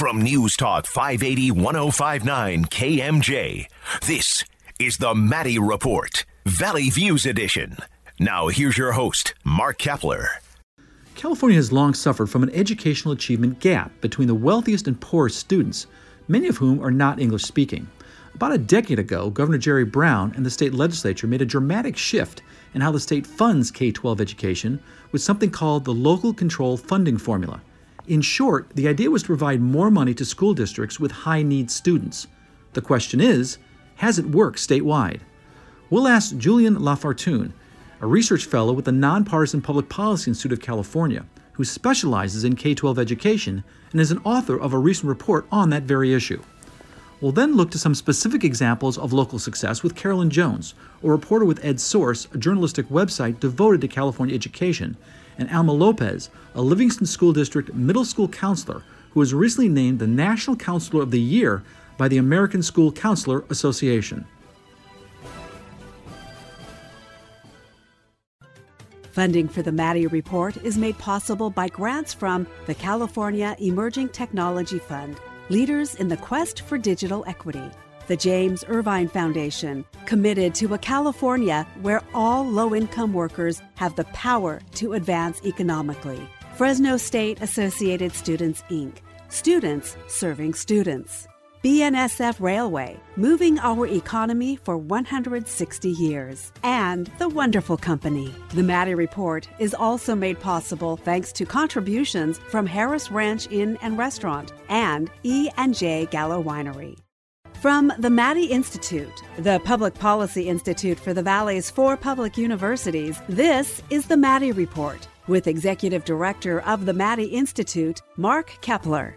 From News Talk 580 1059 KMJ, this is the Maddy Report, Valley Views Edition. Now, here's your host, Mark Keppler. California has long suffered from an educational achievement gap between the wealthiest and poorest students, many of whom are not English speaking. About a decade ago, Governor Jerry Brown and the state legislature made a dramatic shift in how the state funds K 12 education with something called the Local Control Funding Formula. In short, the idea was to provide more money to school districts with high need students. The question is has it worked statewide? We'll ask Julien Lafortune, a research fellow with the Nonpartisan Public Policy Institute of California, who specializes in K 12 education and is an author of a recent report on that very issue. We'll then look to some specific examples of local success with Carolyn Jones, a reporter with EdSource, a journalistic website devoted to California education, and Alma Lopez, a Livingston School District middle school counselor who was recently named the National Counselor of the Year by the American School Counselor Association. Funding for the Maddy Report is made possible by grants from the California Emerging Technology Fund leaders in the quest for digital equity. The James Irvine Foundation, committed to a California where all low income workers have the power to advance economically. Fresno State Associated Students, Inc., students serving students. BNSF Railway, moving our economy for 160 years. And The Wonderful Company. The Maddy Report is also made possible thanks to contributions from Harris Ranch Inn and Restaurant and E&J Gallo Winery. From the Maddy Institute, the Public Policy Institute for the Valley's four public universities, this is the Maddy Report with Executive Director of the Maddy Institute, Mark Keppler.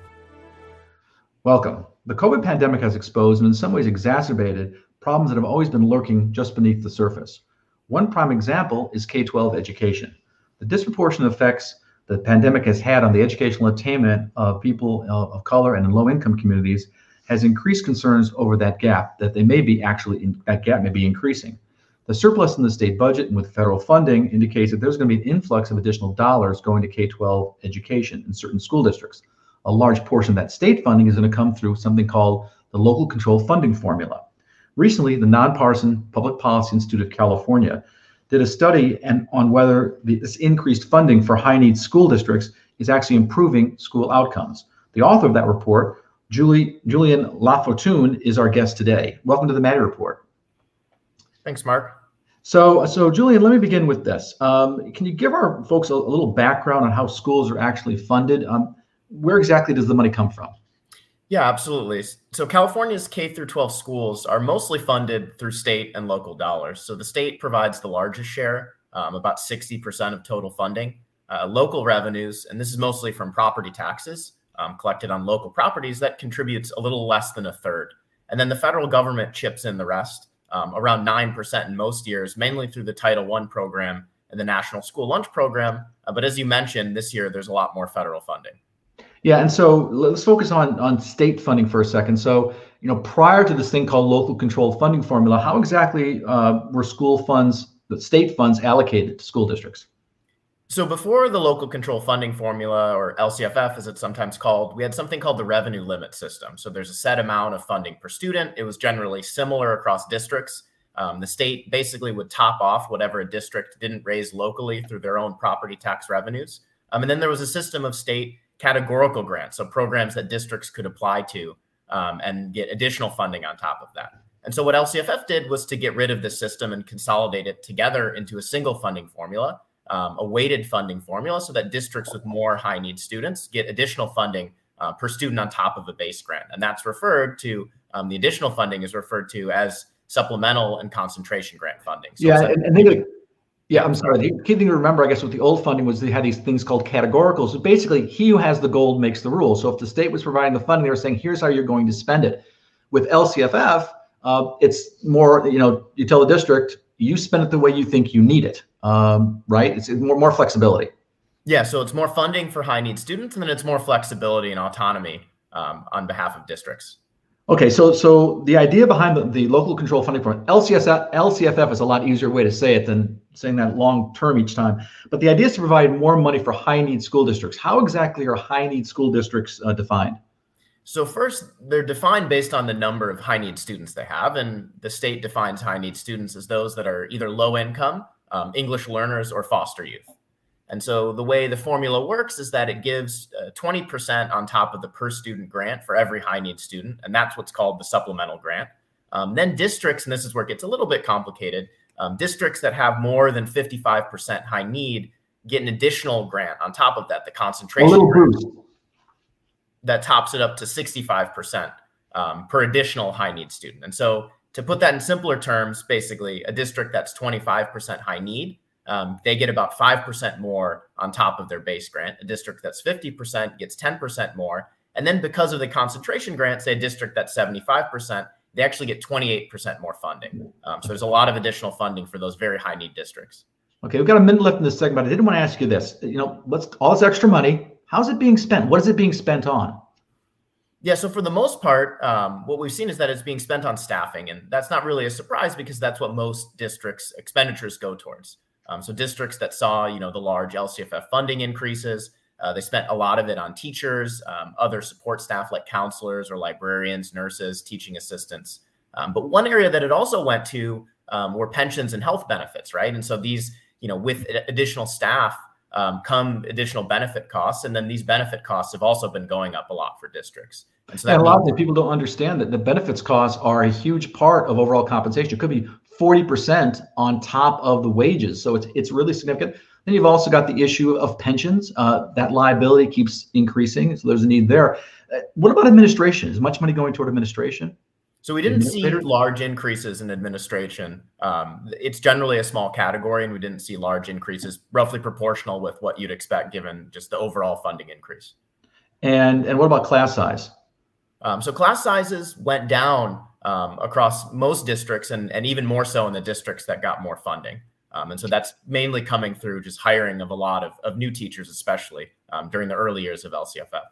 Welcome. The COVID pandemic has exposed and in some ways exacerbated problems that have always been lurking just beneath the surface. One prime example is K 12 education. The disproportionate effects the pandemic has had on the educational attainment of people of color and in low income communities has increased concerns over that gap, that they may be actually, in, that gap may be increasing. The surplus in the state budget and with federal funding indicates that there's going to be an influx of additional dollars going to K 12 education in certain school districts a large portion of that state funding is going to come through something called the local control funding formula. Recently, the Nonpartisan Public Policy Institute of California did a study and, on whether the, this increased funding for high needs school districts is actually improving school outcomes. The author of that report, Julie, Julien Lafortune, is our guest today. Welcome to the Maddy Report. Thanks, Mark. So, so Julien, let me begin with this. Um, can you give our folks a, a, little background on how schools are actually funded? Um, where exactly does the money come from? Yeah, absolutely. So California's K through 12 schools are mostly funded through state and local dollars. So the state provides the largest share, um, about 60% of total funding. Uh, local revenues, and this is mostly from property taxes um, collected on local properties, that contributes a little less than a third. And then the federal government chips in the rest, um, around 9% in most years, mainly through the Title I program and the National School Lunch Program. Uh, but as you mentioned, this year there's a lot more federal funding. Yeah, and so let's focus on on state funding for a second. So, you know, prior to this thing called local control funding formula, how exactly uh, were school funds, the state funds, allocated to school districts? So before the local control funding formula, or LCFF as it's sometimes called, we had something called the revenue limit system. So there's a set amount of funding per student. It was generally similar across districts. Um, the state basically would top off whatever a district didn't raise locally through their own property tax revenues. Um, and then there was a system of state categorical grants, so programs that districts could apply to um, and get additional funding on top of that. And so what LCFF did was to get rid of this system and consolidate it together into a single funding formula, um, a weighted funding formula, so that districts with more high need students get additional funding uh, per student on top of a base grant. And that's referred to, um, the additional funding is referred to as supplemental and concentration grant funding. So yeah, and, and they, yeah, I'm sorry. The key thing to remember, I guess, with the old funding was they had these things called categoricals. So basically, he who has the gold makes the rules. So if the state was providing the funding, they were saying, "Here's how you're going to spend it." With LCFF, uh, it's more, you know, you tell the district, you spend it the way you think you need it, um, right? It's more more flexibility. Yeah, so it's more funding for high need students, and then it's more flexibility and autonomy um, on behalf of districts. Okay, so so the idea behind the, the local control funding program, LCSF, LCFF is a lot easier way to say it than saying that long term each time. But the idea is to provide more money for high need school districts. How exactly are high need school districts uh, defined? So first, they're defined based on the number of high need students they have, and the state defines high need students as those that are either low income, um, English learners, or foster youth. And so the way the formula works is that it gives uh, 20% on top of the per student grant for every high need student, and that's what's called the supplemental grant. Um, then districts, and this is where it gets a little bit complicated. Um, districts that have more than 55% high need get an additional grant on top of that, the concentration. A little boost that tops it up to 65% um, per additional high need student. And so, to put that in simpler terms, basically, a district that's 25% high need, um, they get about 5% more on top of their base grant. A district that's 50% gets 10% more. And then, because of the concentration grant, say a district that's 75%, they actually get 28% more funding. Um, so, there's a lot of additional funding for those very high need districts. Okay, we've got a minute left in this segment. I didn't want to ask you this. You know, what's all this extra money? How's it being spent? What is it being spent on? Yeah, so for the most part, um, what we've seen is that it's being spent on staffing, and that's not really a surprise because that's what most districts' expenditures go towards. Um, so districts that saw, you know, the large LCFF funding increases, uh, they spent a lot of it on teachers, um, other support staff like counselors or librarians, nurses, teaching assistants. Um, but one area that it also went to um, were pensions and health benefits, right? And so these, you know, with additional staff um, come additional benefit costs, and then these benefit costs have also been going up a lot for districts. And so and a lot of people don't understand that the benefits costs are a huge part of overall compensation. It could be 40% on top of the wages, so it's it's really significant. Then you've also got the issue of pensions. Uh, that liability keeps increasing, so there's a need there. Uh, what about administration? Is much money going toward administration? So we didn't see large increases in administration. Um, it's generally a small category, and we didn't see large increases, roughly proportional with what you'd expect given just the overall funding increase. And and what about class size? Um, so class sizes went down um, across most districts, and and even more so in the districts that got more funding. Um, and so that's mainly coming through just hiring of a lot of, of new teachers, especially um, during the early years of LCFF.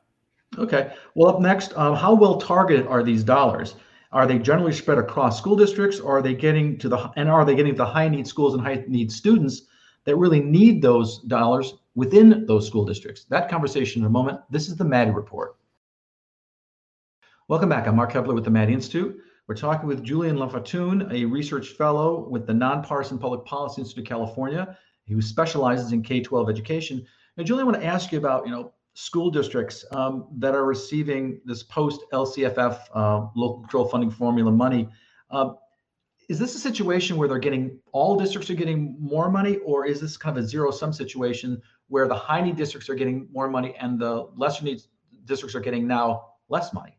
Okay. Well, up next, um, how well targeted are these dollars? Are they generally spread across school districts, or are they getting to the and are they getting to the high need schools and high need students that really need those dollars within those school districts? That conversation in a moment. This is the Maddy Report. Welcome back. I'm Mark Keppler with the Maddy Institute. We're talking with Julien Lafortune, a research fellow with the Nonpartisan Public Policy Institute of California, who specializes in K-12 education. And Julien, I want to ask you about, you know, school districts um, that are receiving this post LCFF uh, local control funding formula money. Uh, is this a situation where they're getting all districts are getting more money, or is this kind of a zero sum situation where the high need districts are getting more money and the lesser need districts are getting now less money?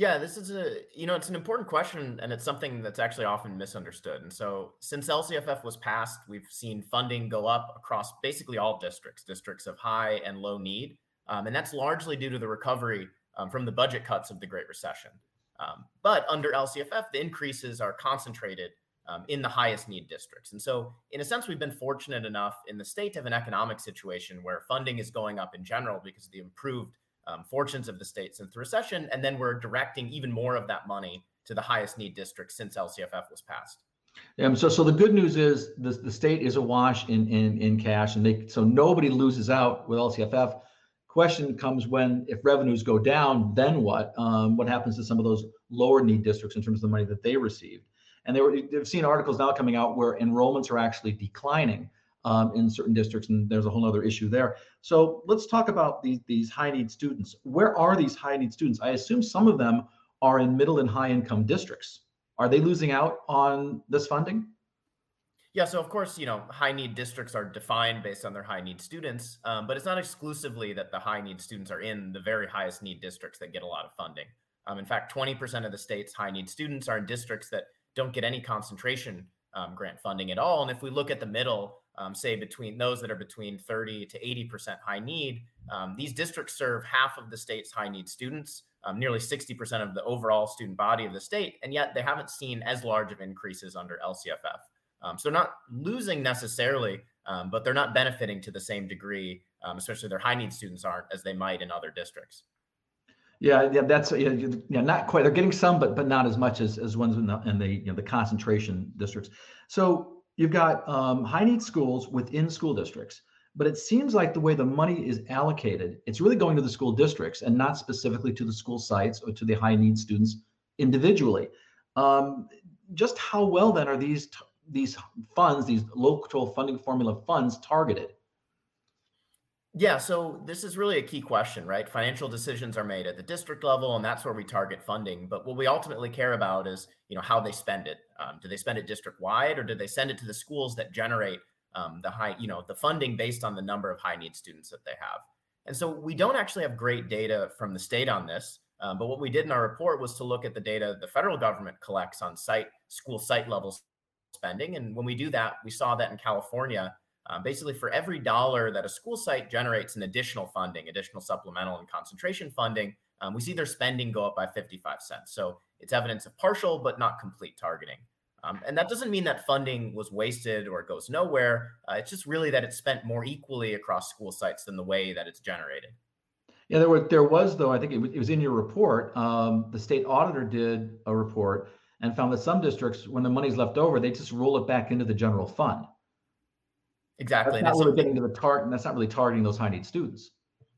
Yeah, this is a you know it's an important question and it's something that's actually often misunderstood. And so since LCFF was passed, we've seen funding go up across basically all districts, districts of high and low need, um, and that's largely due to the recovery um, from the budget cuts of the Great Recession. Um, but under LCFF, the increases are concentrated um, in the highest need districts. And so, in a sense, we've been fortunate enough in the state to have an economic situation where funding is going up in general because of the improved um, fortunes of the state since the recession. And then we're directing even more of that money to the highest need districts since LCFF was passed. Um, so, so the good news is the, the state is awash in, in, in cash, and they so nobody loses out with LCFF. Question comes when if revenues go down, then what? Um, what happens to some of those lower need districts in terms of the money that they received? And they were they've seen articles now coming out where enrollments are actually declining um, in certain districts, and there's a whole other issue there. So let's talk about these these high need students. Where are these high need students? I assume some of them are in middle and high income districts. Are they losing out on this funding? Yeah, so of course, you know, high need districts are defined based on their high need students, um, but it's not exclusively that the high need students are in the very highest need districts that get a lot of funding. Um, in fact, 20% of the state's high need students are in districts that don't get any concentration um, grant funding at all. And if we look at the middle, um, say between those that are between 30 to 80% high need, um, these districts serve half of the state's high need students, um, nearly 60% of the overall student body of the state, and yet they haven't seen as large of increases under LCFF. Um, so they're not losing necessarily, um, but they're not benefiting to the same degree, um, especially their high need students aren't as they might in other districts. Yeah, yeah, that's yeah, yeah, not quite. They're getting some, but but not as much as as ones in the in the you know the concentration districts. So you've got um, high need schools within school districts. but it seems like the way the money is allocated, it's really going to the school districts and not specifically to the school sites or to the high need students individually. Um, just how well then are these these funds, these local funding formula funds, targeted? Yeah, so this is really a key question, right? Financial decisions are made at the district level, and that's where we target funding. But what we ultimately care about is, you know, how they spend it. Um, do they spend it district wide, or do they send it to the schools that generate um, the high, you know, the funding based on the number of high need students that they have? And so we don't actually have great data from the state on this. Um, but what we did in our report was to look at the data the federal government collects on site school site level spending, and when we do that, we saw that in California um, basically, for every dollar that a school site generates in additional funding, additional supplemental and concentration funding, um, we see their spending go up by 55 cents. So it's evidence of partial but not complete targeting. Um, and that doesn't mean that funding was wasted or goes nowhere. Uh, it's just really that it's spent more equally across school sites than the way that it's generated. Yeah, there was, there was though, I think it was, it was in your report. Um, the state auditor did a report and found that some districts, when the money's left over, they just roll it back into the general fund. Exactly. That's not really getting to the target. That's not really targeting those high need students.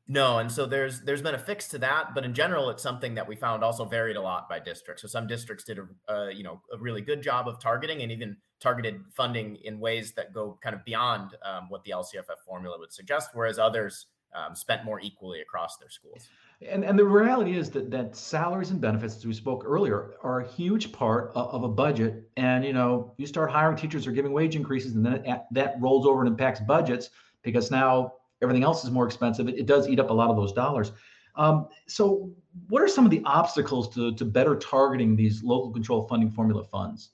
No, and so there's there's been a fix to that, but in general, it's something that we found also varied a lot by district. So some districts did a uh, you know a really good job of targeting and even targeted funding in ways that go kind of beyond um, what the LCFF formula would suggest, whereas others um, spent more equally across their schools. And, and the reality is that that salaries and benefits, as we spoke earlier, are a huge part of, of a budget. And you know, you start hiring teachers or giving wage increases, and then that rolls over and impacts budgets because now everything else is more expensive. It, it does eat up a lot of those dollars. Um, so, what are some of the obstacles to, to better targeting these local control funding formula funds?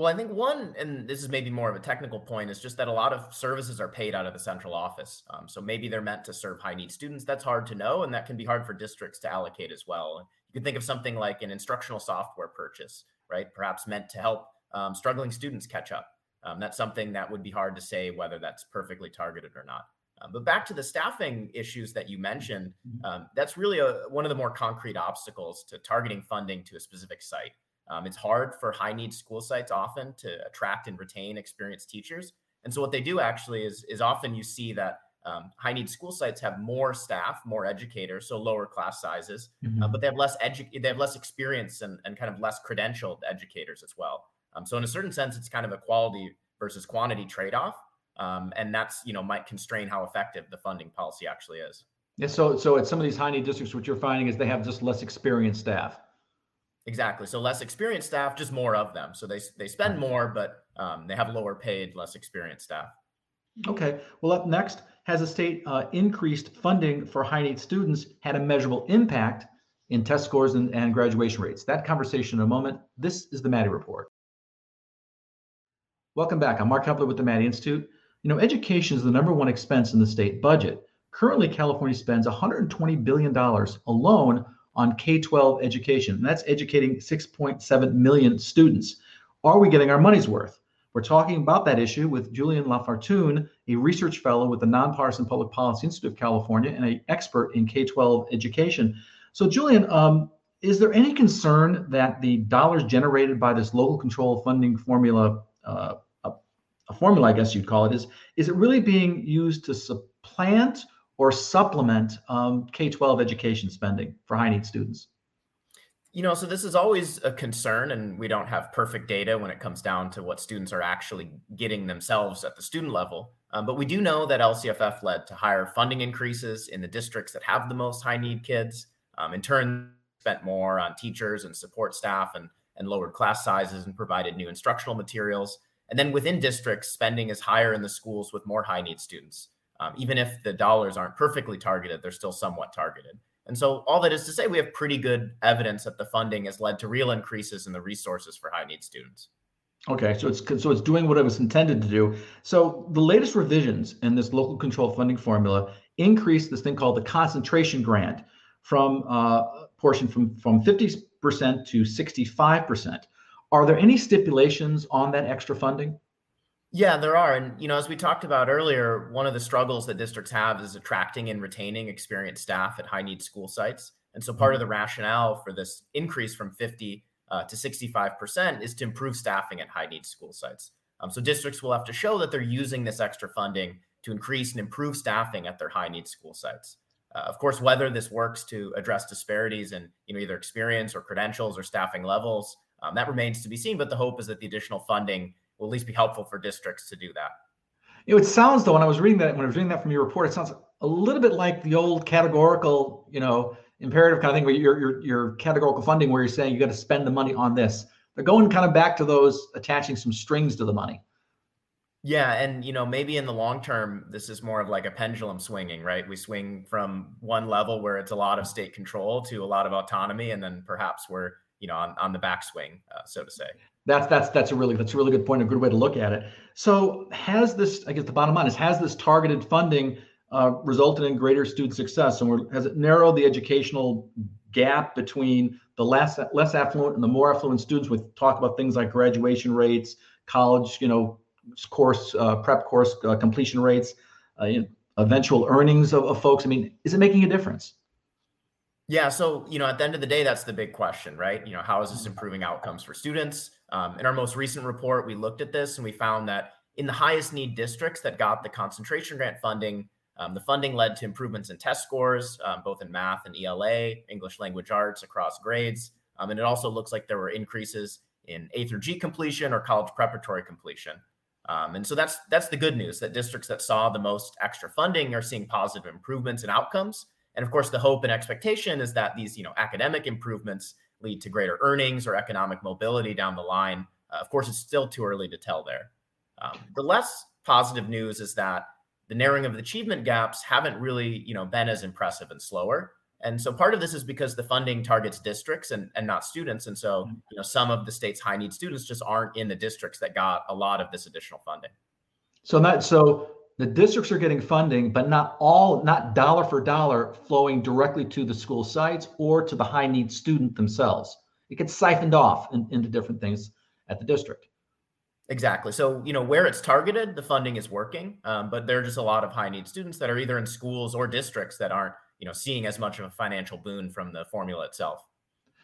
Well, I think one, and this is maybe more of a technical point, is just that a lot of services are paid out of the central office. Um, so maybe they're meant to serve high need students. That's hard to know, and that can be hard for districts to allocate as well. You can think of something like an instructional software purchase, right? Perhaps meant to help um, struggling students catch up. Um, that's something that would be hard to say whether that's perfectly targeted or not. Um, but back to the staffing issues that you mentioned, mm-hmm. um, that's really a, one of the more concrete obstacles to targeting funding to a specific site. Um, it's hard for high need school sites often to attract and retain experienced teachers. And so what they do actually is, is often you see that um, high need school sites have more staff, more educators, so lower class sizes, uh, mm-hmm. uh, but they have less edu- they have less experience and, and kind of less credentialed educators as well. Um, so in a certain sense, it's kind of a quality versus quantity trade off, um, and that's you know might constrain how effective the funding policy actually is. Yeah. So so at some of these high need districts, what you're finding is they have just less experienced staff. Exactly. So less experienced staff, just more of them. So they they spend more, but um, they have lower paid, less experienced staff. Okay. Well, up next, has the state uh, increased funding for high need students had a measurable impact in test scores and, and graduation rates? That conversation in a moment. This is the Maddy Report. Welcome back. I'm Mark Keppler with the Maddy Institute. You know, education is the number one expense in the state budget. Currently, California spends $120 billion alone on K 12 education. And that's educating 6.7 million students. Are we getting our money's worth? We're talking about that issue with Julien Lafortune, a research fellow with the Nonpartisan Public Policy Institute of California and an expert in K 12 education. So, Julien, um, is there any concern that the dollars generated by this local control funding formula, uh, a, a formula, I guess you'd call it, is, is it really being used to supplant or supplement um, K 12 education spending for high need students? You know, so this is always a concern, and we don't have perfect data when it comes down to what students are actually getting themselves at the student level. Um, but we do know that LCFF led to higher funding increases in the districts that have the most high need kids. Um, in turn, spent more on teachers and support staff and, and lowered class sizes and provided new instructional materials. And then within districts, spending is higher in the schools with more high need students um, even if the dollars aren't perfectly targeted, they're still somewhat targeted. And so, all that is to say, we have pretty good evidence that the funding has led to real increases in the resources for high need students. Okay, so it's so it's doing what it was intended to do. So the latest revisions in this local control funding formula increased this thing called the concentration grant from uh, portion from from 50% to 65%. Are there any stipulations on that extra funding? Yeah, there are. And, you know, as we talked about earlier, one of the struggles that districts have is attracting and retaining experienced staff at high need school sites. And so part of the mm-hmm. rationale for this increase from 50 uh, to 65% is to improve staffing at high need school sites. Um, so districts will have to show that they're using this extra funding to increase and improve staffing at their high need school sites. Uh, of course, whether this works to address disparities in you know either experience or credentials or staffing levels, um, that remains to be seen. But the hope is that the additional funding will at least be helpful for districts to do that. You know, it sounds though when I was reading that when I was reading that from your report, it sounds a little bit like the old categorical, you know, imperative kind of thing where your your your categorical funding where you're saying you got to spend the money on this. They're going kind of back to those attaching some strings to the money. Yeah, and you know, maybe in the long term, this is more of like a pendulum swinging, right? We swing from one level where it's a lot of state control to a lot of autonomy, and then perhaps we're you know on, on the backswing, uh, so to say. That's that's that's a really that's a really good point, a good way to look at it. So has this, I guess, the bottom line is has this targeted funding uh, resulted in greater student success, and has it narrowed the educational gap between the less less affluent and the more affluent students? With talk about things like graduation rates, college, you know, course uh, prep course uh, completion rates, uh, you know, eventual earnings of, of folks. I mean, is it making a difference? Yeah. So, you know, at the end of the day, that's the big question, right? You know, how is this improving outcomes for students? Um, in our most recent report, we looked at this and we found that in the highest need districts that got the concentration grant funding, um, the funding led to improvements in test scores, um, both in math and ELA, English language arts across grades. Um, and it also looks like there were increases in A through G completion or college preparatory completion. Um, and so that's that's the good news that districts that saw the most extra funding are seeing positive improvements in outcomes. And of course, the hope and expectation is that these you know academic improvements lead to greater earnings or economic mobility down the line. Uh, of course, it's still too early to tell there. Um, the less positive news is that the narrowing of the achievement gaps haven't really you know been as impressive and slower. And so part of this is because the funding targets districts and, and not students. And so, mm-hmm. you know, some of the state's high need students just aren't in the districts that got a lot of this additional funding. So that so the districts are getting funding, but not all, not dollar for dollar flowing directly to the school sites or to the high need student themselves. It gets siphoned off in, into different things at the district. Exactly. So, you know, where it's targeted, the funding is working, um, but there are just a lot of high need students that are either in schools or districts that aren't you know seeing as much of a financial boon from the formula itself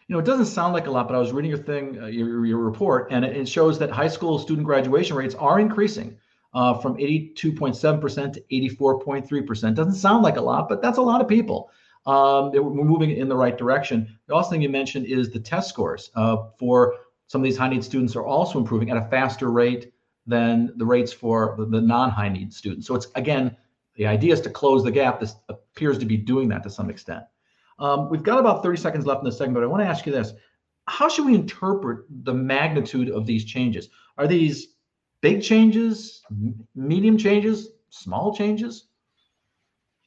you know it doesn't sound like a lot but i was reading your thing uh, your, your report and it, shows that high school student graduation rates are increasing uh, from 82.7% to 84.3% doesn't sound like a lot but that's a lot of people um, we're moving in the right direction the last thing you mentioned is the test scores uh, for some of these high need students are also improving at a faster rate than the rates for the, the non high need students so it's again the idea is to close the gap. This appears to be doing that to some extent. Um, we've got about 30 seconds left in this segment, but I want to ask you this. How should we interpret the magnitude of these changes? Are these big changes, medium changes, small changes?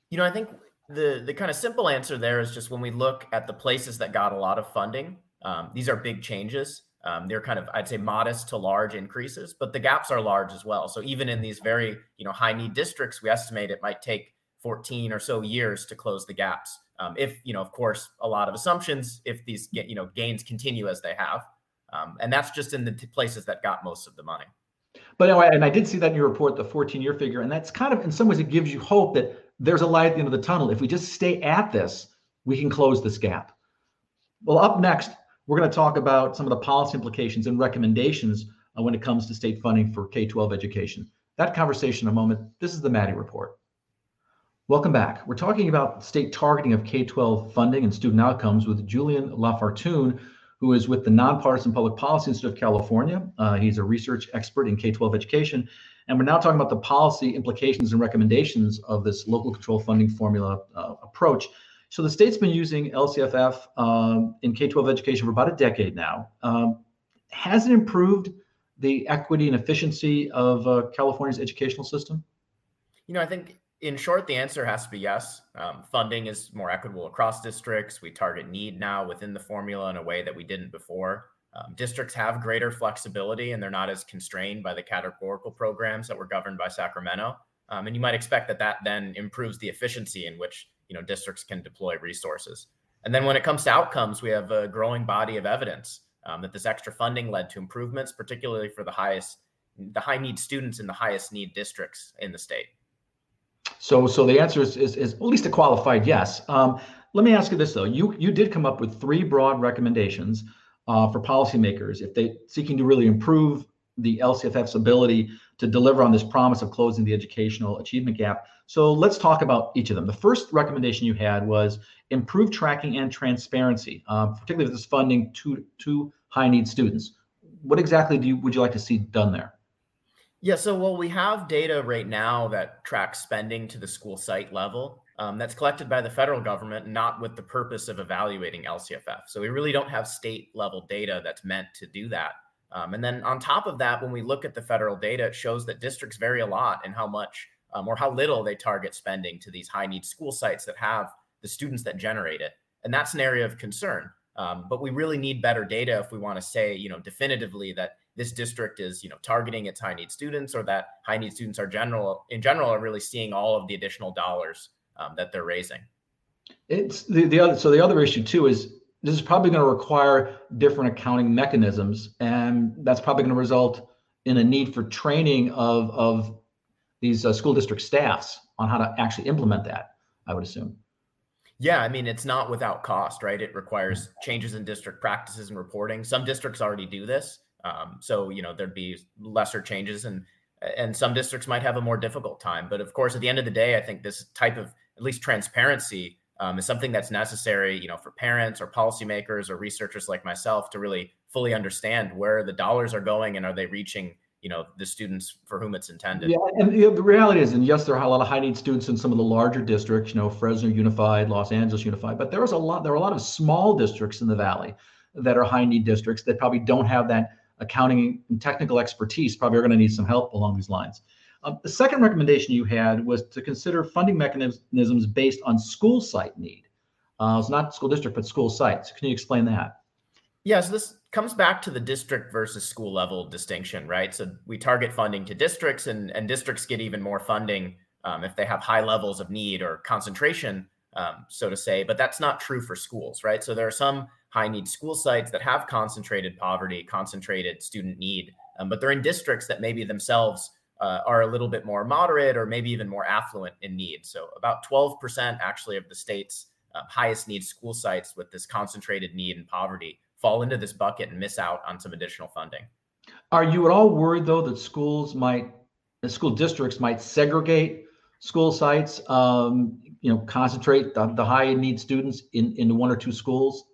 You know, I think the the kind of simple answer there is just when we look at the places that got a lot of funding, um, these are big changes. Um, they're kind of, I'd say, modest to large increases, but the gaps are large as well. So even in these very, you know, high need districts, we estimate it might take 14 or so years to close the gaps. Um, if you know, of course, a lot of assumptions if these you know gains continue as they have, um, and that's just in the t- places that got most of the money. But anyway, and I did see that in your report, the 14 year figure, and that's kind of in some ways it gives you hope that there's a light at the end of the tunnel. If we just stay at this, we can close this gap. Well, up next, we're going to talk about some of the policy implications and recommendations uh, when it comes to state funding for K 12 education. That conversation in a moment. This is the Maddy Report. Welcome back. We're talking about state targeting of K 12 funding and student outcomes with Julien Lafortune, who is with the Nonpartisan Public Policy Institute of California. Uh, he's a research expert in K 12 education. And we're now talking about the policy implications and recommendations of this local control funding formula uh, approach. So the state's been using LCFF um, in K-12 education for about a decade now. Um, has it improved the equity and efficiency of uh, California's educational system? You know, I think in short, the answer has to be yes. Um, funding is more equitable across districts. We target need now within the formula in a way that we didn't before. Um, districts have greater flexibility and they're not as constrained by the categorical programs that were governed by Sacramento. Um, and you might expect that that then improves the efficiency in which you know districts can deploy resources. And then when it comes to outcomes, we have a growing body of evidence um, that this extra funding led to improvements, particularly for the highest, the high need students in the highest need districts in the state. So, so the answer is, is, is at least a qualified yes. Um, let me ask you this though: you you did come up with three broad recommendations uh, for policymakers if they seeking to really improve the LCFF's ability to deliver on this promise of closing the educational achievement gap. So let's talk about each of them. The first recommendation you had was improve tracking and transparency, uh, particularly with this funding to to high need students. What exactly do you would you like to see done there? Yeah, so well, we have data right now that tracks spending to the school site level. Um, that's collected by the federal government, not with the purpose of evaluating LCFF. So we really don't have state level data that's meant to do that. Um, and then on top of that, when we look at the federal data, it shows that districts vary a lot in how much um, or how little they target spending to these high need school sites that have the students that generate it. And that's an area of concern. Um, but we really need better data if we want to say, you know, definitively that this district is, you know, targeting its high need students or that high need students are general in general are really seeing all of the additional dollars um, that they're raising. It's the, the other so the other issue too is this is probably going to require different accounting mechanisms, and that's probably going to result in a need for training of of these uh, school district staffs on how to actually implement that. I would assume. Yeah, I mean it's not without cost, right? It requires changes in district practices and reporting. Some districts already do this, um, so you know there'd be lesser changes, and and some districts might have a more difficult time. But of course, at the end of the day, I think this type of at least transparency um, is something that's necessary, you know, for parents or policymakers or researchers like myself to really fully understand where the dollars are going and are they reaching, you know, the students for whom it's intended. Yeah, and you know, the reality is, and yes, there are a lot of high need students in some of the larger districts, you know, Fresno Unified, Los Angeles Unified, but there is a lot, there are a lot of small districts in the valley that are high need districts that probably don't have that accounting and technical expertise. Probably are going to need some help along these lines. Um, the second recommendation you had was to consider funding mechanisms based on school site need. Uh, it's not school district, but school sites. Can you explain that? Yeah, so this comes back to the district versus school level distinction, right? So we target funding to districts, and, and districts get even more funding um, if they have high levels of need or concentration, um, so to say. But that's not true for schools, right? So there are some high need school sites that have concentrated poverty, concentrated student need, um, but they're in districts that maybe themselves uh, are a little bit more moderate or maybe even more affluent in need. So about 12% actually of the state's uh, highest need school sites with this concentrated need and poverty fall into this bucket and miss out on some additional funding. Are you at all worried though that schools might, the school districts might segregate school sites, um, you know, concentrate the, the high need students in into one or two schools?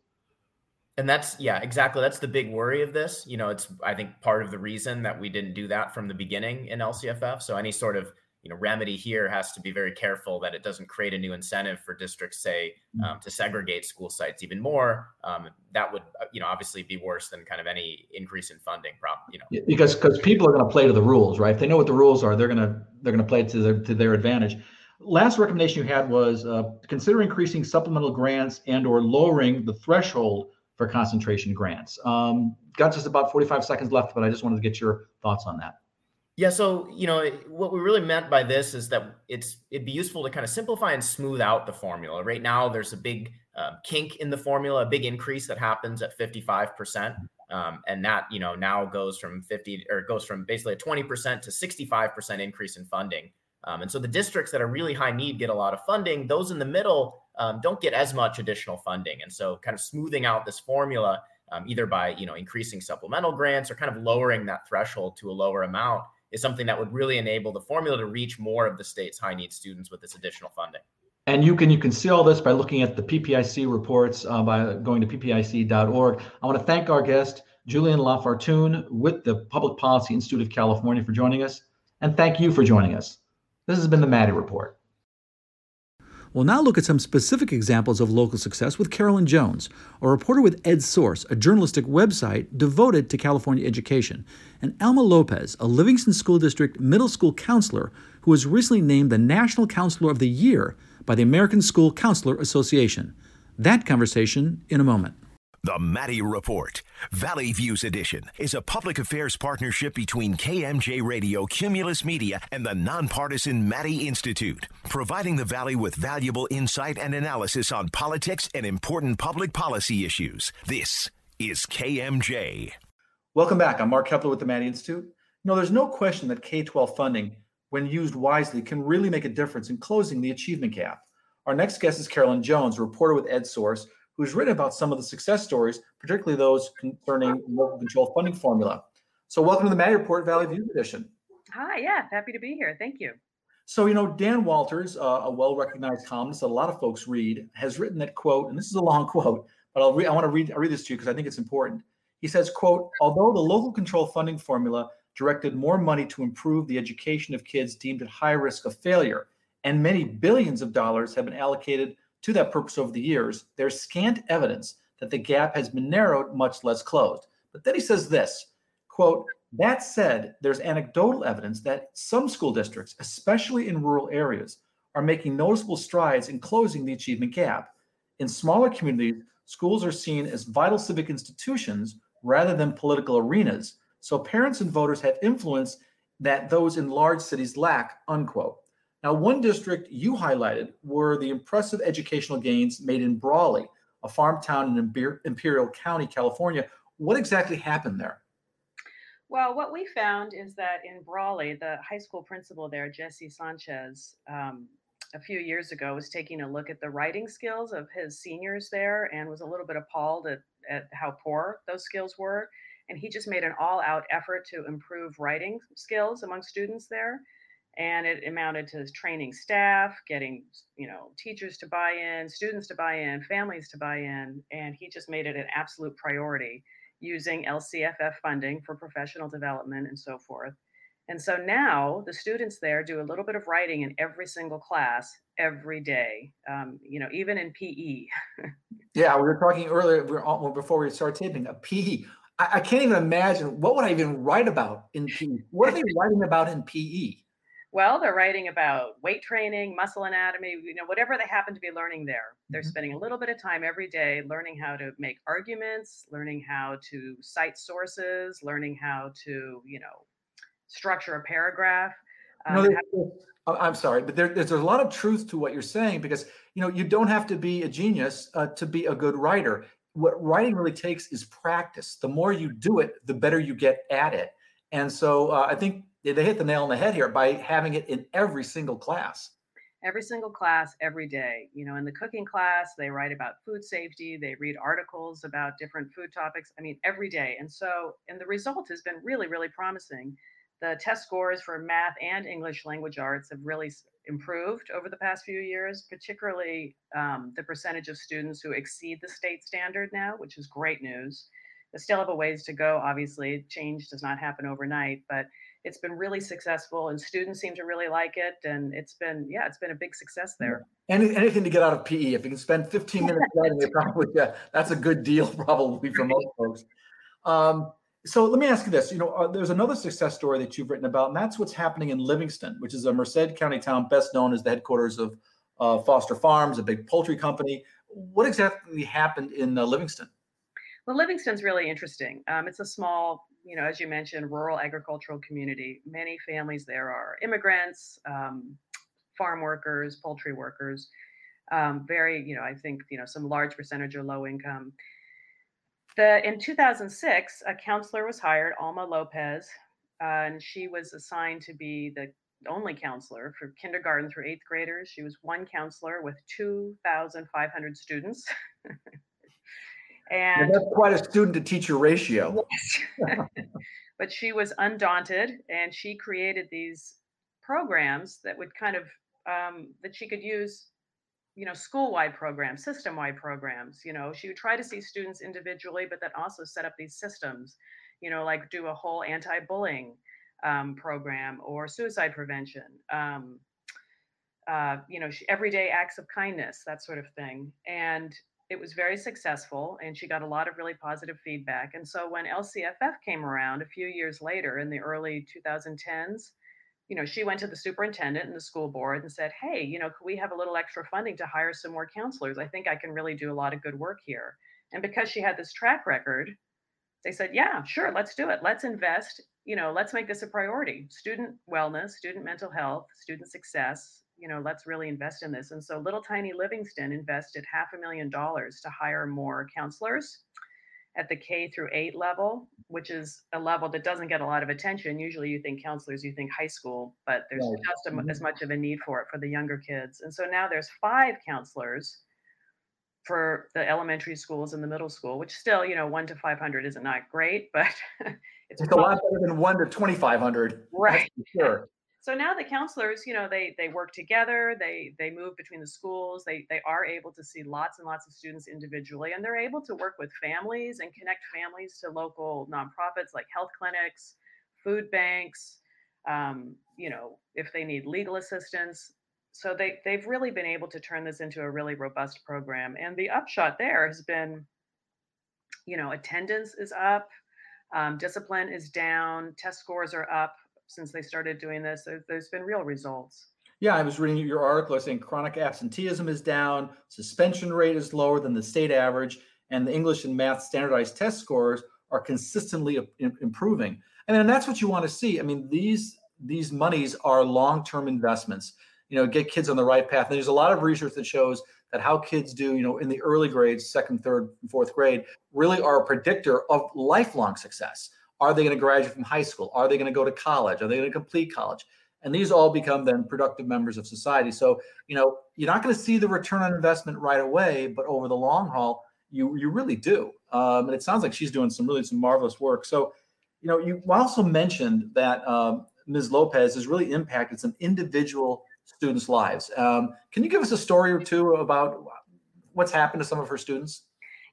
and that's yeah exactly that's the big worry of this you know it's i think part of the reason that we didn't do that from the beginning in lcff so any sort of you know remedy here has to be very careful that it doesn't create a new incentive for districts say mm. um, to segregate school sites even more um, that would uh, you know obviously be worse than kind of any increase in funding prop you know because because people are going to play to the rules right if they know what the rules are they're going to they're going to play to their to their advantage last recommendation you had was uh, consider increasing supplemental grants and or lowering the threshold for concentration grants. Um, got just about 45 seconds left, but I just wanted to get your thoughts on that. Yeah, so you know what we really meant by this is that it's it'd be useful to kind of simplify and smooth out the formula. Right now, there's a big uh, kink in the formula, a big increase that happens at 55 percent, um, and that you know now goes from 50 or goes from basically a 20 percent to 65 percent increase in funding. Um, and so the districts that are really high need get a lot of funding. Those in the middle um, don't get as much additional funding. And so kind of smoothing out this formula, um, either by you know increasing supplemental grants or kind of lowering that threshold to a lower amount, is something that would really enable the formula to reach more of the state's high need students with this additional funding. And you can you can see all this by looking at the PPIC reports uh, by going to ppic.org. I want to thank our guest Julien Lafortune with the Public Policy Institute of California for joining us, and thank you for joining us. This has been the Maddy Report. We'll now look at some specific examples of local success with Carolyn Jones, a reporter with EdSource, a journalistic website devoted to California education, and Alma Lopez, a Livingston School District middle school counselor who was recently named the National Counselor of the Year by the American School Counselor Association. That conversation in a moment. The Maddy Report, Valley Views Edition, is a public affairs partnership between KMJ Radio, Cumulus Media, and the nonpartisan Maddy Institute, providing the Valley with valuable insight and analysis on politics and important public policy issues. This is KMJ. Welcome back. I'm Mark Keppler with the Maddy Institute. No, there's no question that K 12 funding, when used wisely, can really make a difference in closing the achievement gap. Our next guest is Carolyn Jones, reporter with EdSource who's written about some of the success stories, particularly those concerning local control funding formula. So, welcome to the Maddy Report Valley View Edition. Hi, yeah, happy to be here. Thank you. So, you know, Dan Walters, uh, a well-recognized columnist that a lot of folks read, has written that quote, and this is a long quote, but I'll read, I want to read, I'll read this to you because I think it's important. He says, quote, although the local control funding formula directed more money to improve the education of kids deemed at high risk of failure, and many billions of dollars have been allocated to that purpose over the years, there's scant evidence that the gap has been narrowed, much less closed. But then he says this, quote, that said, there's anecdotal evidence that some school districts, especially in rural areas, are making noticeable strides in closing the achievement gap. In smaller communities, schools are seen as vital civic institutions rather than political arenas. So parents and voters have influence that those in large cities lack, unquote. Now, one district you highlighted were the impressive educational gains made in Brawley, a farm town in Imperial County, California. What exactly happened there? Well, what we found is that in Brawley, the high school principal there, Jesse Sanchez, um, a few years ago was taking a look at the writing skills of his seniors there and was a little bit appalled at, at how poor those skills were. And he just made an all out effort to improve writing skills among students there. And it amounted to training staff, getting, you know, teachers to buy in, students to buy in, families to buy in. And he just made it an absolute priority using LCFF funding for professional development and so forth. And so now the students there do a little bit of writing in every single class every day, um, you know, even in PE. yeah, we were talking earlier before we started taping a PE. I, I, can't even imagine what would I even write about in PE. What are they writing about in PE? Well, they're writing about weight training, muscle anatomy, you know, whatever they happen to be learning there. They're mm-hmm. spending a little bit of time every day learning how to make arguments, learning how to cite sources, learning how to, you know, structure a paragraph. Um, no, I'm sorry, but there, there's a lot of truth to what you're saying because you know you don't have to be a genius uh, to be a good writer. What writing really takes is practice. The more you do it, the better you get at it. And so uh, I think they hit the nail on the head here by having it in every single class. Every single class every day you know in the cooking class they write about food safety they read articles about different food topics i mean every day. And so and the result has been really really promising. The test scores for math and english language arts have really improved over the past few years particularly um, the percentage of students who exceed the state standard now which is great news they still have a ways to go obviously change does not happen overnight but it's been really successful and students seem to really like it and it's been yeah it's been a big success there. Any, anything to get out of pe if you can spend 15 minutes writing it probably yeah, that's a good deal probably for most folks. Um, so let me ask you this you know uh, there's another success story that you've written about and that's what's happening in livingston which is a merced county town best known as the headquarters of uh, foster farms a big poultry company. What exactly happened in uh, livingston well, Livingston's really interesting. Um, it's a small, you know, as you mentioned, rural agricultural community. Many families there are immigrants, um, farm workers, poultry workers. Um, very, you know, I think, you know, some large percentage are low income. The in 2006, a counselor was hired, Alma Lopez, uh, and she was assigned to be the only counselor for kindergarten through eighth graders. She was one counselor with 2,500 students. And that's quite a student to teacher ratio. Yes. but she was undaunted and she created these programs that would kind of um, that she could use you know school-wide programs system-wide programs you know she would try to see students individually but then also set up these systems you know like do a whole anti-bullying um, program or suicide prevention um, uh, you know everyday acts of kindness that sort of thing and it was very successful and she got a lot of really positive feedback. And so when LCFF came around a few years later in the early 2010s, you know, she went to the superintendent and the school board and said, Hey, you know, could we have a little extra funding to hire some more counselors? I think I can really do a lot of good work here. And because she had this track record, they said, Yeah, sure, let's do it. Let's invest, you know, let's make this a priority. Student wellness, student mental health, student success, you know, let's really invest in this. And so little tiny Livingston invested half a million dollars to hire more counselors at the K through eight level, which is a level that doesn't get a lot of attention. Usually you think counselors, you think high school, but there's right. just a, mm-hmm. as much of a need for it for the younger kids. And so now there's five counselors for the elementary schools and the middle school, which still, you know, one to 500 isn't not great, but it's, it's a lot better than one to 2,500. Right. Sure. So now the counselors, you know, they they work together. They they move between the schools. They they are able to see lots and lots of students individually, and they're able to work with families and connect families to local nonprofits like health clinics, food banks. Um, you know, if they need legal assistance, so they they've really been able to turn this into a really robust program and the upshot there has been you know attendance is up um, discipline is down test scores are up since they started doing this there, there's been real results. Yeah i was reading your article saying chronic absenteeism is down suspension rate is lower than the state average and the english and math standardized test scores are consistently improving. I mean, and that's what you want to see. I mean these these monies are long-term investments. You know get kids on the right path. And there's a lot of research that shows that how kids do you know in the early grades second third fourth grade really are a predictor of lifelong success are they going to graduate from high school? Are they going to go to college? Are they going to complete college? And these all become then productive members of society. So you know you're not going to see the return on investment right away but over the long haul you you really do. Um, and it sounds like she's doing some really some marvelous work. So you know you also mentioned that um, ms. Lopez has really impacted some individual students' lives. Um, can you give us a story or two about what's happened to some of her students?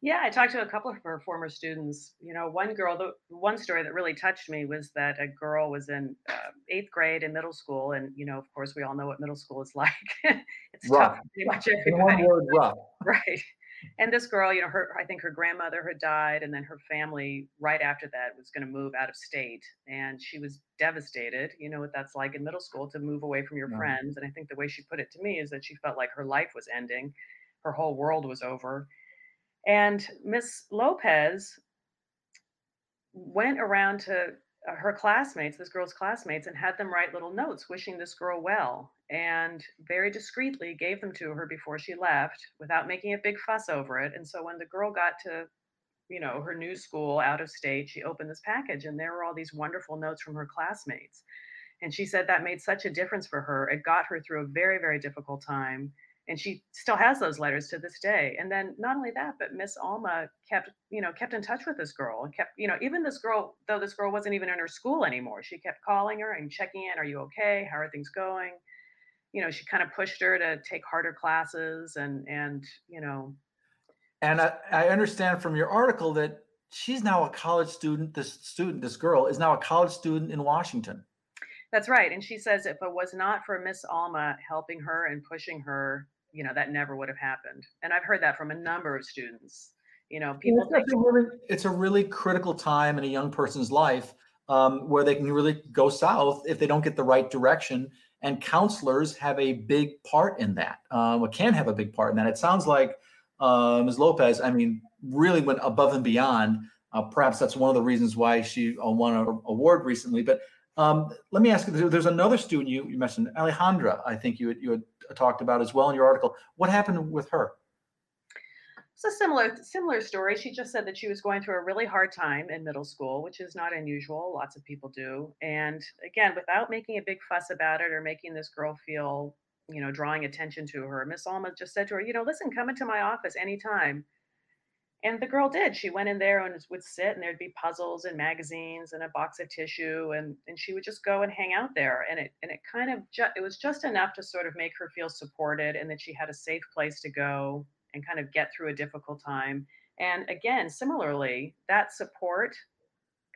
Yeah, I talked to a couple of her former students. You know, one girl, the one story that really touched me was that a girl was in uh, eighth grade in middle school, and you know, of course, we all know what middle school is like. it's rough. tough, pretty much everybody. One word, rough. Right and this girl, you know, her I think her grandmother had died, and then her family right after that was going to move out of state, and she was devastated. You know what that's like in middle school to move away from your yeah. friends. And I think the way she put it to me is that she felt like her life was ending, her whole world was over. And Miss Lopez went around to uh, her classmates, this girl's classmates, and had them write little notes wishing this girl well and very discreetly gave them to her before she left without making a big fuss over it. And so when the girl got to, you know, her new school out of state, she opened this package and there were all these wonderful notes from her classmates. And she said that made such a difference for her. It got her through a very, very difficult time and she still has those letters to this day and then not only that but miss alma kept you know kept in touch with this girl and kept you know even this girl though this girl wasn't even in her school anymore she kept calling her and checking in are you okay how are things going you know she kind of pushed her to take harder classes and and you know and I, I understand from your article that she's now a college student this student this girl is now a college student in washington that's right. And she says if it was not for Miss Alma helping her and pushing her, you know, that never would have happened. And I've heard that from a number of students. You know, people it's, think- a really, it's a really critical time in a young person's life um, where they can really go south if they don't get the right direction. And counselors have a big part in that. Um, can have a big part in that. It sounds like uh, Ms. Lopez, I mean, really went above and beyond. Uh, perhaps that's one of the reasons why she uh, won an award recently. But um, let me ask you, there's another student you, you mentioned, Alejandra, I think you, you had talked about as well in your article. What happened with her? It's a similar similar story. She just said that she was going through a really hard time in middle school, which is not unusual. Lots of people do. And again, without making a big fuss about it or making this girl feel, you know, drawing attention to her, Miss Alma just said to her, you know, listen, come into my office anytime and the girl did. She went in there and would sit, and there'd be puzzles and magazines and a box of tissue, and and she would just go and hang out there. And it and it kind of ju- it was just enough to sort of make her feel supported, and that she had a safe place to go and kind of get through a difficult time. And again, similarly, that support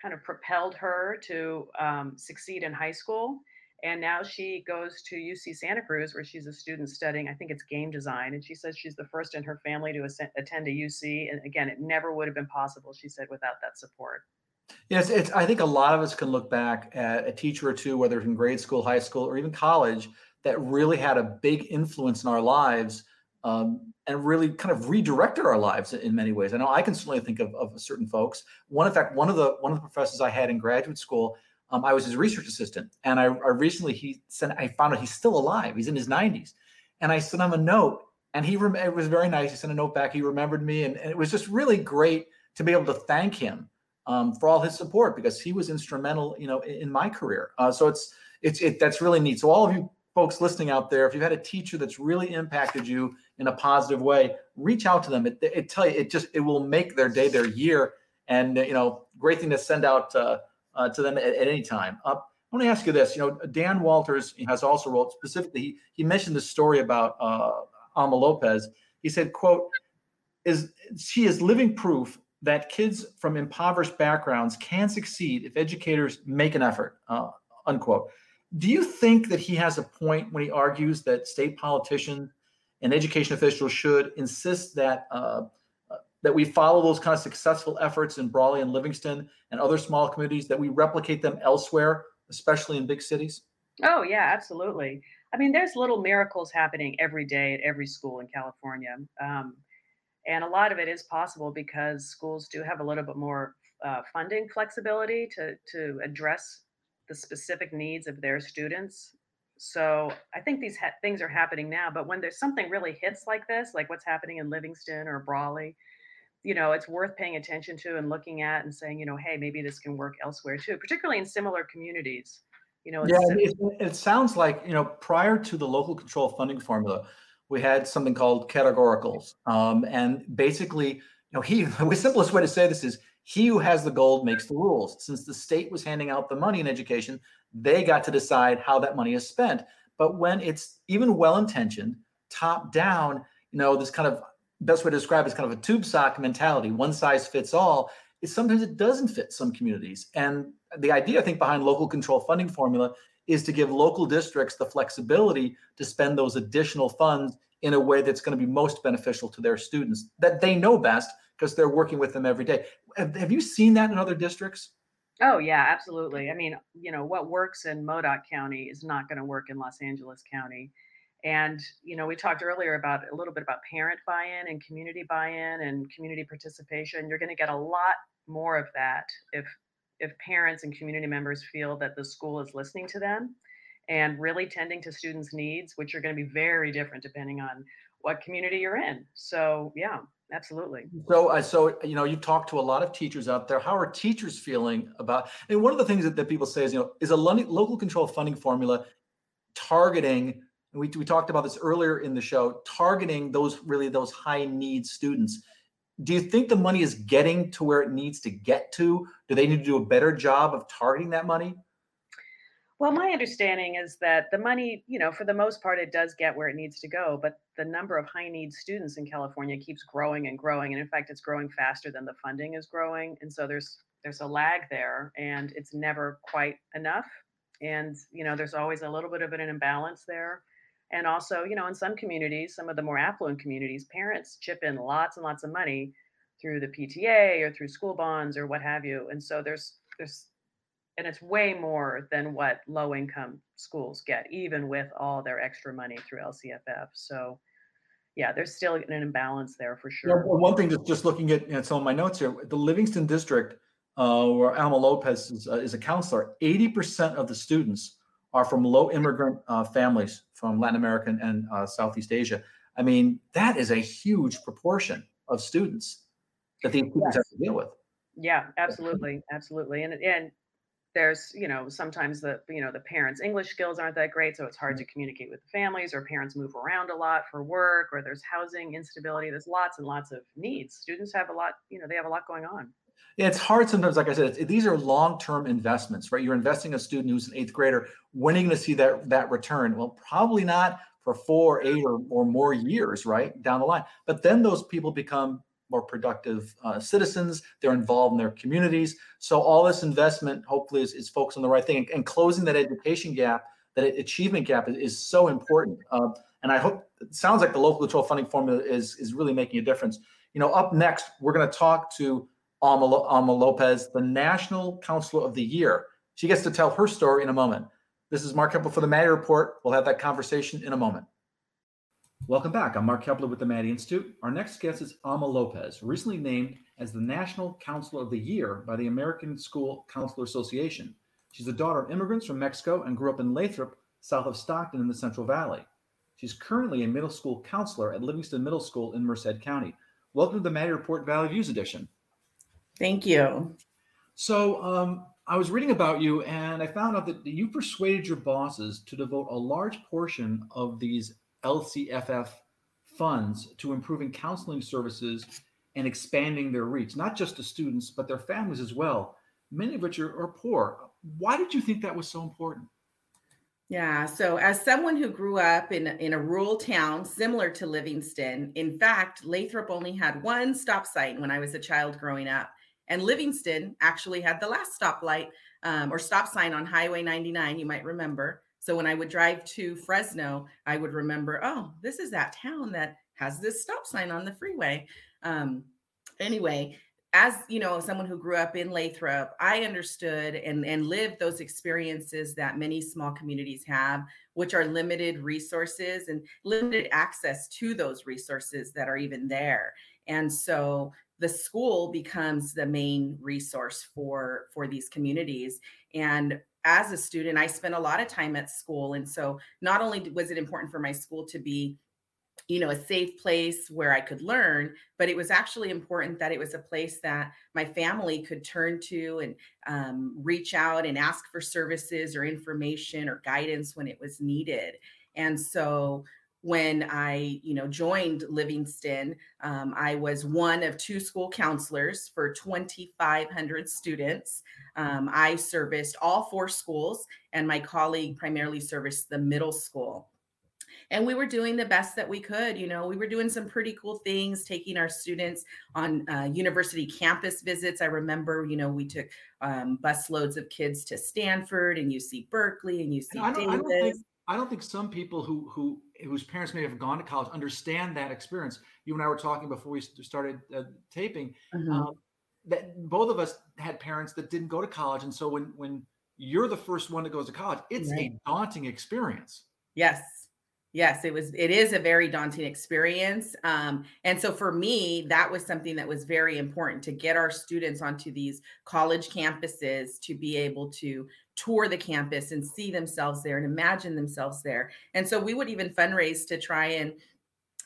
kind of propelled her to um, succeed in high school and now she goes to UC Santa Cruz, where she's a student studying, I think it's game design. And she says she's the first in her family to attend a UC. And again, it never would have been possible, she said, without that support. Yes, it's, I think a lot of us can look back at a teacher or two, whether in grade school, high school, or even college, that really had a big influence in our lives um, and really kind of redirected our lives in many ways. I know I can certainly think of, of certain folks. One, in fact, one of the one of the professors I had in graduate school um, I was his research assistant, and I, I, recently he sent. I found out he's still alive. He's in his 90s, and I sent him a note, and he rem- it was very nice. He sent a note back. He remembered me, and, and it was just really great to be able to thank him um, for all his support because he was instrumental, you know, in, in my career. Uh, so it's it's it that's really neat. So all of you folks listening out there, if you've had a teacher that's really impacted you in a positive way, reach out to them. It, it tell you it just it will make their day, their year, and you know, great thing to send out uh, uh, to them at, at any time. Uh, I want to ask you this. You know, Dan Walters has also wrote specifically. He, he mentioned this story about uh, Alma Lopez. He said, "quote is she is living proof that kids from impoverished backgrounds can succeed if educators make an effort." Uh, unquote. Do you think that he has a point when he argues that state politicians and education officials should insist that uh, that we follow those kind of successful efforts in Brawley and Livingston and other small communities, that we replicate them elsewhere, especially in big cities? Oh yeah, absolutely. I mean, there's little miracles happening every day at every school in California, um, and a lot of it is possible because schools do have a little bit more uh, funding flexibility to to address the specific needs of their students. So I think these ha- things are happening now. But when there's something really hits like this, like what's happening in Livingston or Brawley, you know, it's worth paying attention to and looking at and saying, you know, hey, maybe this can work elsewhere too, particularly in similar communities. You know, yeah, it, it sounds like you know prior to the local control funding formula, we had something called categoricals, um, and basically, you know, he the simplest way to say this is he who has the gold makes the rules. Since the state was handing out the money in education, they got to decide how that money is spent. But when it's even well intentioned, top down, you know, this kind of best way to describe it is kind of a tube sock mentality, one size fits all. Is sometimes it doesn't fit some communities. And the idea, I think, behind local control funding formula is to give local districts the flexibility to spend those additional funds in a way that's going to be most beneficial to their students that they know best because they're working with them every day. Have, have you seen that in other districts? Oh yeah, absolutely. I mean, you know, what works in Modoc County is not going to work in Los Angeles County. And you know, we talked earlier about a little bit about parent buy-in and community buy-in and community participation. You're going to get a lot more of that if if parents and community members feel that the school is listening to them and really tending to students' needs, which are going to be very different depending on what community you're in. So yeah, absolutely. So, uh, so you know, you talk to a lot of teachers out there. How are teachers feeling about? And one of the things that, that people say is, you know, is a local control funding formula targeting. And we we talked about this earlier in the show, targeting those really those high need students. Do you think the money is getting to where it needs to get to? Do they need to do a better job of targeting that money? Well, my understanding is that the money, you know, for the most part, it does get where it needs to go, but the number of high need students in California keeps growing and growing, and in fact, it's growing faster than the funding is growing, and so there's there's a lag there, and it's never quite enough, and you know, there's always a little bit of an imbalance there, and also, you know, in some communities, some of the more affluent communities, parents chip in lots and lots of money through the PTA or through school bonds or what have you, and so there's there's and it's way more than what low income schools get even with all their extra money through lcff so yeah there's still an imbalance there for sure. well, one thing just, just looking at, at some of my notes here the livingston district uh, where alma lopez is, uh, is, a counselor 80% of the students are from low immigrant uh, families from latin america and uh, southeast asia. I mean that is a huge proportion of students that these students yes. have to deal with. Yeah absolutely absolutely. And and there's you know sometimes the you know the parents english skills aren't that great so it's hard to communicate with the families or parents move around a lot for work or there's housing instability. There's lots and lots of needs. Students have a lot you know they have a lot going on it's hard sometimes like i said these are long-term investments right you're investing a student who's an eighth grader when are you going to see that that return well probably not for four eight or, or more years right down the line but then those people become more productive uh, citizens. They're involved in their communities. So all this investment, hopefully, is, is focused on the right thing and, and closing that education gap, that achievement gap, is, is so important. Uh, and I hope it sounds like the local control funding formula is is really making a difference. You know, up next, we're going to talk to Alma, Lopez, the National Counselor of the Year. She gets to tell her story in a moment. This is Mark Keppler for the Maddy Report. We'll have that conversation in a moment. Welcome back. I'm Mark Keppler with the Maddy Institute. Our next guest is Alma Lopez, recently named as the National Counselor of the Year by the American School Counselor Association. She's the daughter of immigrants from Mexico and grew up in Lathrop, south of Stockton in the Central Valley. She's currently a middle school counselor at Livingston Middle School in Merced County. Welcome to the Maddy Report Valley Views edition. Thank you. So, um, I was reading about you and I found out that you persuaded your bosses to devote a large portion of these LCFF funds to improving counseling services and expanding their reach, not just to students, but their families as well, many of which are, are poor. Why did you think that was so important? Yeah. So, as someone who grew up in, in a rural town similar to Livingston, in fact, Lathrop only had one stop sign when I was a child growing up. And Livingston actually had the last stoplight um, or stop sign on Highway 99, you might remember. So, when I would drive to Fresno, I would remember, oh, this is that town that has this stop sign on the freeway. Um, anyway, as you know someone who grew up in lathrop i understood and and lived those experiences that many small communities have which are limited resources and limited access to those resources that are even there and so the school becomes the main resource for for these communities. And as a student i spent a lot of time at school. And so not only was it important for my school to be you know a safe place where i could learn but it was actually important that it was a place that my family could turn to and um, reach out and ask for services or information or guidance when it was needed. And so when i you know joined livingston um, i was one of two school counselors for 2500 students. Um, i serviced all four schools and my colleague primarily serviced the middle school. And we were doing the best that we could you know we were doing some pretty cool things taking our students on uh, university campus visits. I remember you know we took um, bus loads of kids to stanford and uc berkeley and uc I don't, I don't, think, I don't think some people who who whose parents may have gone to college understand that experience you and i were talking before we started uh, taping mm-hmm. um, that both of us had parents that didn't go to college and so when when you're the first one that goes to college it's right. a daunting experience yes Yes, it was. It is a very daunting experience, um, and so for me, that was something that was very important to get our students onto these college campuses to be able to tour the campus and see themselves there and imagine themselves there. And so we would even fundraise to try and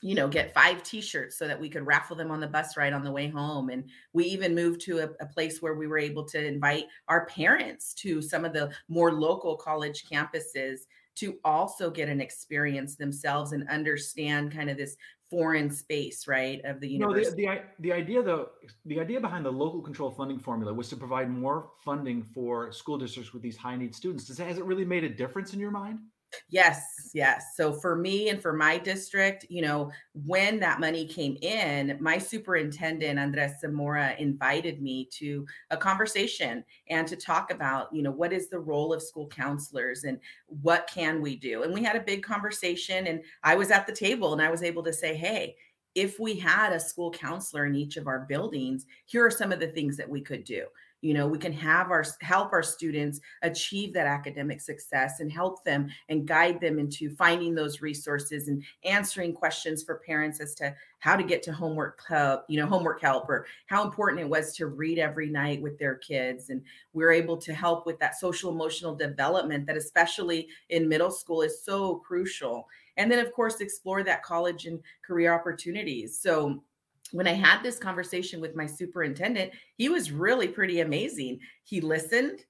you know, get five t-shirts so that we could raffle them on the bus ride on the way home. And we even moved to a, a, place where we were able to invite our parents to some of the more local college campuses to also get an experience themselves and understand kind of this foreign space, right, of the university. No, the, the, the idea though, the idea behind the local control funding formula was to provide more funding for school districts with these high need students. Does, has it really made a difference in your mind? Yes, yes. So for me and for my district, you know, when that money came in, my superintendent Andres Zamora invited me to a conversation and to talk about, you know, what is the role of school counselors and what can we do? And we had a big conversation and I was at the table and I was able to say, "Hey, if we had a school counselor in each of our buildings, here are some of the things that we could do you know we can have our help our students achieve that academic success and help them and guide them into finding those resources and answering questions for parents as to how to get to homework help you know homework help or how important it was to read every night with their kids. And we're able to help with that social emotional development that especially in middle school is so crucial. And then of course explore that college and career opportunities. So when I had this conversation with my superintendent, he was really pretty amazing. He listened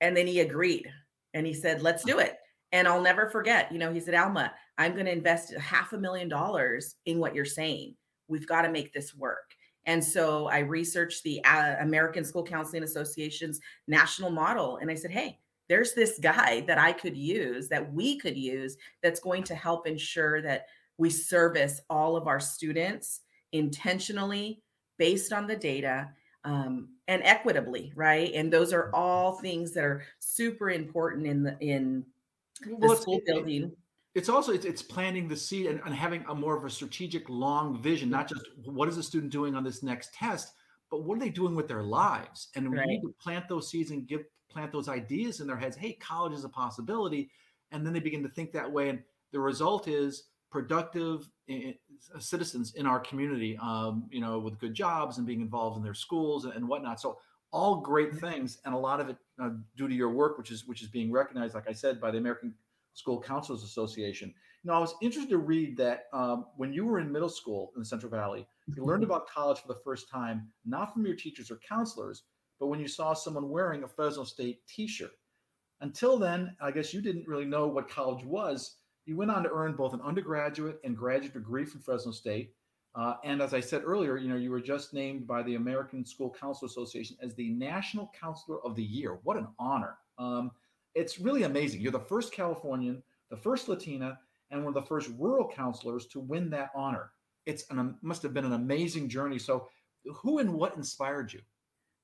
and then he agreed and he said, let's do it. And I'll never forget, you know, he said, Alma, I'm going to invest half a million dollars in what you're saying. We've got to make this work. And so I researched the uh, American School Counseling Association's national model. And I said, hey, there's this guy that I could use, that we could use, that's going to help ensure that we service all of our students intentionally based on the data um, and equitably right? And those are all things that are super important in the in well, the school building. it's also it's, it's planting the seed and, and, having a more of a strategic long vision not just what is the student doing on this next test but what are they doing with their lives? And we need to plant those seeds and give plant those ideas in their heads hey college is a possibility and then they begin to think that way and the result is productive eh, citizens in our community, um, you know, with good jobs and being involved in their schools and whatnot. So all great mm-hmm. things, and a lot of it uh, due to your work, which is which is being recognized, like I said, by the American School Counselors Association. You know, I was interested to read that um, when you were in middle school in the Central Valley, you learned mm-hmm. about college for the first time, not from your teachers or counselors, but when you saw someone wearing a Fresno State T-shirt. Until then, I guess you didn't really know what college was. You went on to earn both an undergraduate and graduate degree from Fresno State. Uh, and as I said earlier, you know, you were just named by the American School Counselor Association as the National Counselor of the Year. What an honor! Um, it's really amazing. You're the first Californian, the first Latina, and one of the first rural counselors to win that honor. It's an must have been an amazing journey. So, who and what inspired you?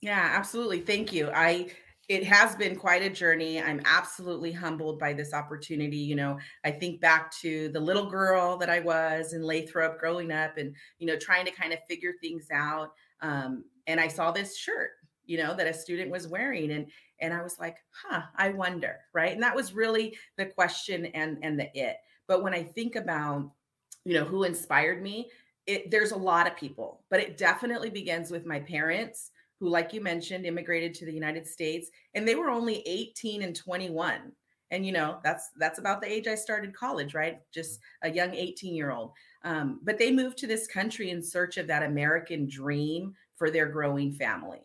Yeah, absolutely. Thank you. I it has been quite a journey. I'm absolutely humbled by this opportunity. You know, I think back to the little girl that I was in Lathrop growing up and, you know, trying to kind of figure things out. Um, and I saw this shirt, you know, that a student was wearing. And and I was like, huh, I wonder, right? And that was really the question and and the it. But when I think about, you know, who inspired me, it there's a lot of people, but it definitely begins with my parents who, like you mentioned, immigrated to the United States, and they were only 18 and 21. And you know, that's that's about the age I started college, right? Just a young 18 year old. Um, but they moved to this country in search of that American dream for their growing family.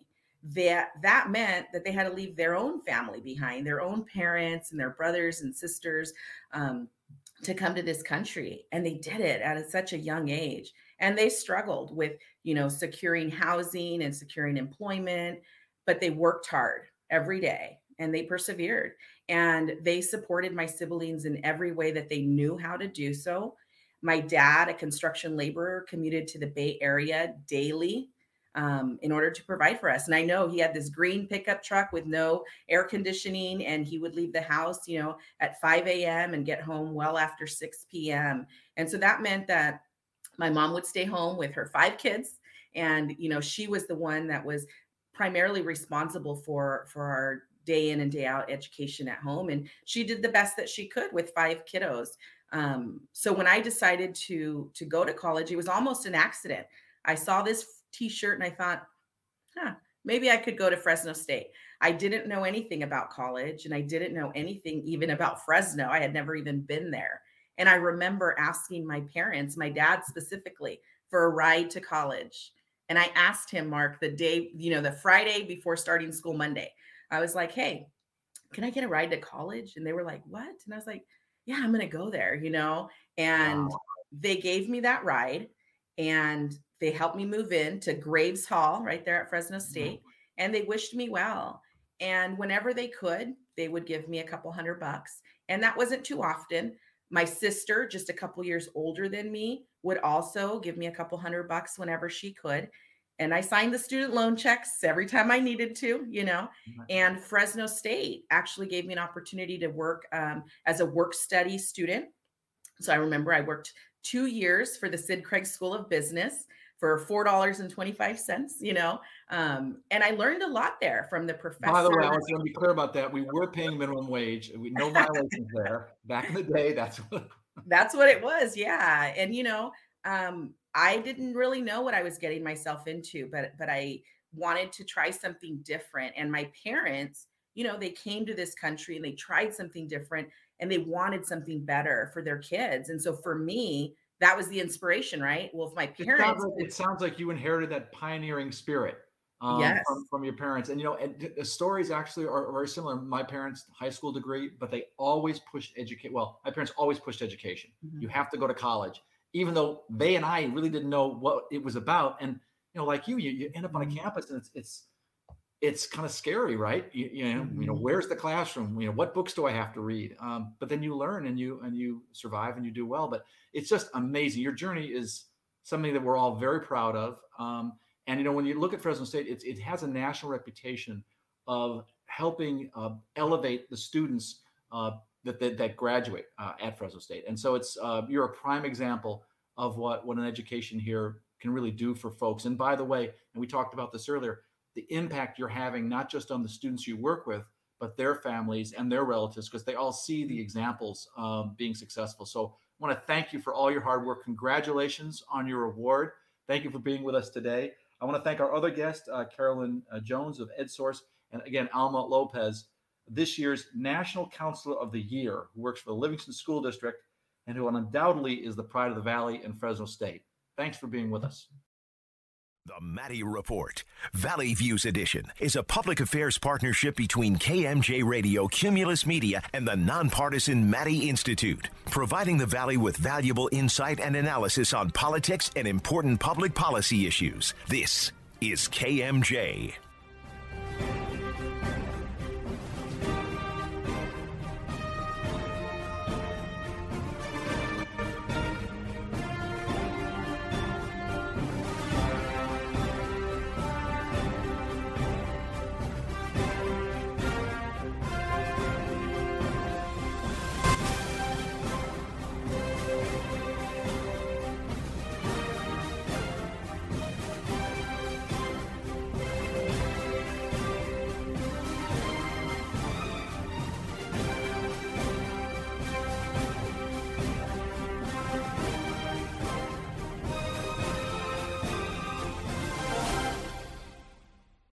That that meant that they had to leave their own family behind, their own parents and their brothers and sisters, um, to come to this country, and they did it at such a young age and they struggled with you know securing housing and securing employment but they worked hard every day and they persevered and they supported my siblings in every way that they knew how to do so. My dad a construction laborer commuted to the bay area daily um, in order to provide for us and i know he had this green pickup truck with no air conditioning and he would leave the house you know at 5 a.m and get home well after 6 p.m and so that meant that my mom would stay home with her five kids and you know she was the one that was primarily responsible for for our day in and day out education at home and she did the best that she could with five kiddos. Um, so when i decided to to go to college it was almost an accident. I saw this t-shirt and i thought huh maybe i could go to fresno state. I didn't know anything about college and i didn't know anything even about fresno. I had never even been there and I remember asking my parents, my dad specifically, for a ride to college. And I asked him, Mark, the day, you know, the Friday before starting school Monday, I was like, hey, can I get a ride to college? And they were like, what? And I was like, yeah, I'm going to go there, you know? And wow. they gave me that ride and they helped me move in to Graves Hall right there at Fresno mm-hmm. State. Mm-hmm. And they wished me well. And whenever they could, they would give me a couple hundred bucks. And that wasn't too often. My sister, just a couple years older than me, would also give me a couple hundred bucks whenever she could. And I signed the student loan checks every time I needed to, you know. And Fresno State actually gave me an opportunity to work um, as a work study student. So I remember I worked two years for the Sid Craig School of Business for four dollars and twenty five cents. You know, um, and I learned a lot there from the professor. By the way, I was going to be clear about that. We were paying minimum wage. We, no violations there. Back in the day, that's what. that's what it was. Yeah, and you know, um, I didn't really know what I was getting myself into, but but I wanted to try something different. And my parents, you know, they came to this country and they tried something different and they wanted something better for their kids. And so for me, that was the inspiration, right? Well, if my parents, it sounds like, it sounds like you inherited that pioneering spirit. Um, yes. from, from, your parents. And you know, and the stories actually are, very similar. My parents, high school degree, but they always pushed educate. Well, my parents always pushed education. Mm-hmm. You have to go to college, even though they and I really didn't know what it was about. And you know, like you, you, you end up on a mm-hmm. campus and it's it's it's kind of scary, right? You, you know, mm-hmm. you know, mm-hmm. where's the classroom? You know, what books do I have to read? Um, but then you learn and you and you survive and you do well. But it's just amazing. Your journey is something that we're all very proud of. Um, and you know, when you look at Fresno State, it, it has a national reputation of helping uh, elevate the students uh, that, that, that graduate uh, at Fresno State. And so it's uh, you're a prime example of what what an education here can really do for folks. And by the way, and we talked about this earlier the impact you're having, not just on the students you work with, but their families and their relatives, because they all see the examples um, being successful. So I want to thank you for all your hard work. Congratulations on your award. Thank you for being with us today. I want to thank our other guest, uh, Carolyn uh, Jones of EdSource, and again, Alma Lopez, this year's National Counselor of the Year, who works for the Livingston School District and who undoubtedly is the pride of the Valley and Fresno State. Thanks for being with us. The Maddy Report, Valley Views Edition, is a public affairs partnership between KMJ Radio, Cumulus Media, and the nonpartisan Maddy Institute, providing the Valley with valuable insight and analysis on politics and important public policy issues. This is KMJ.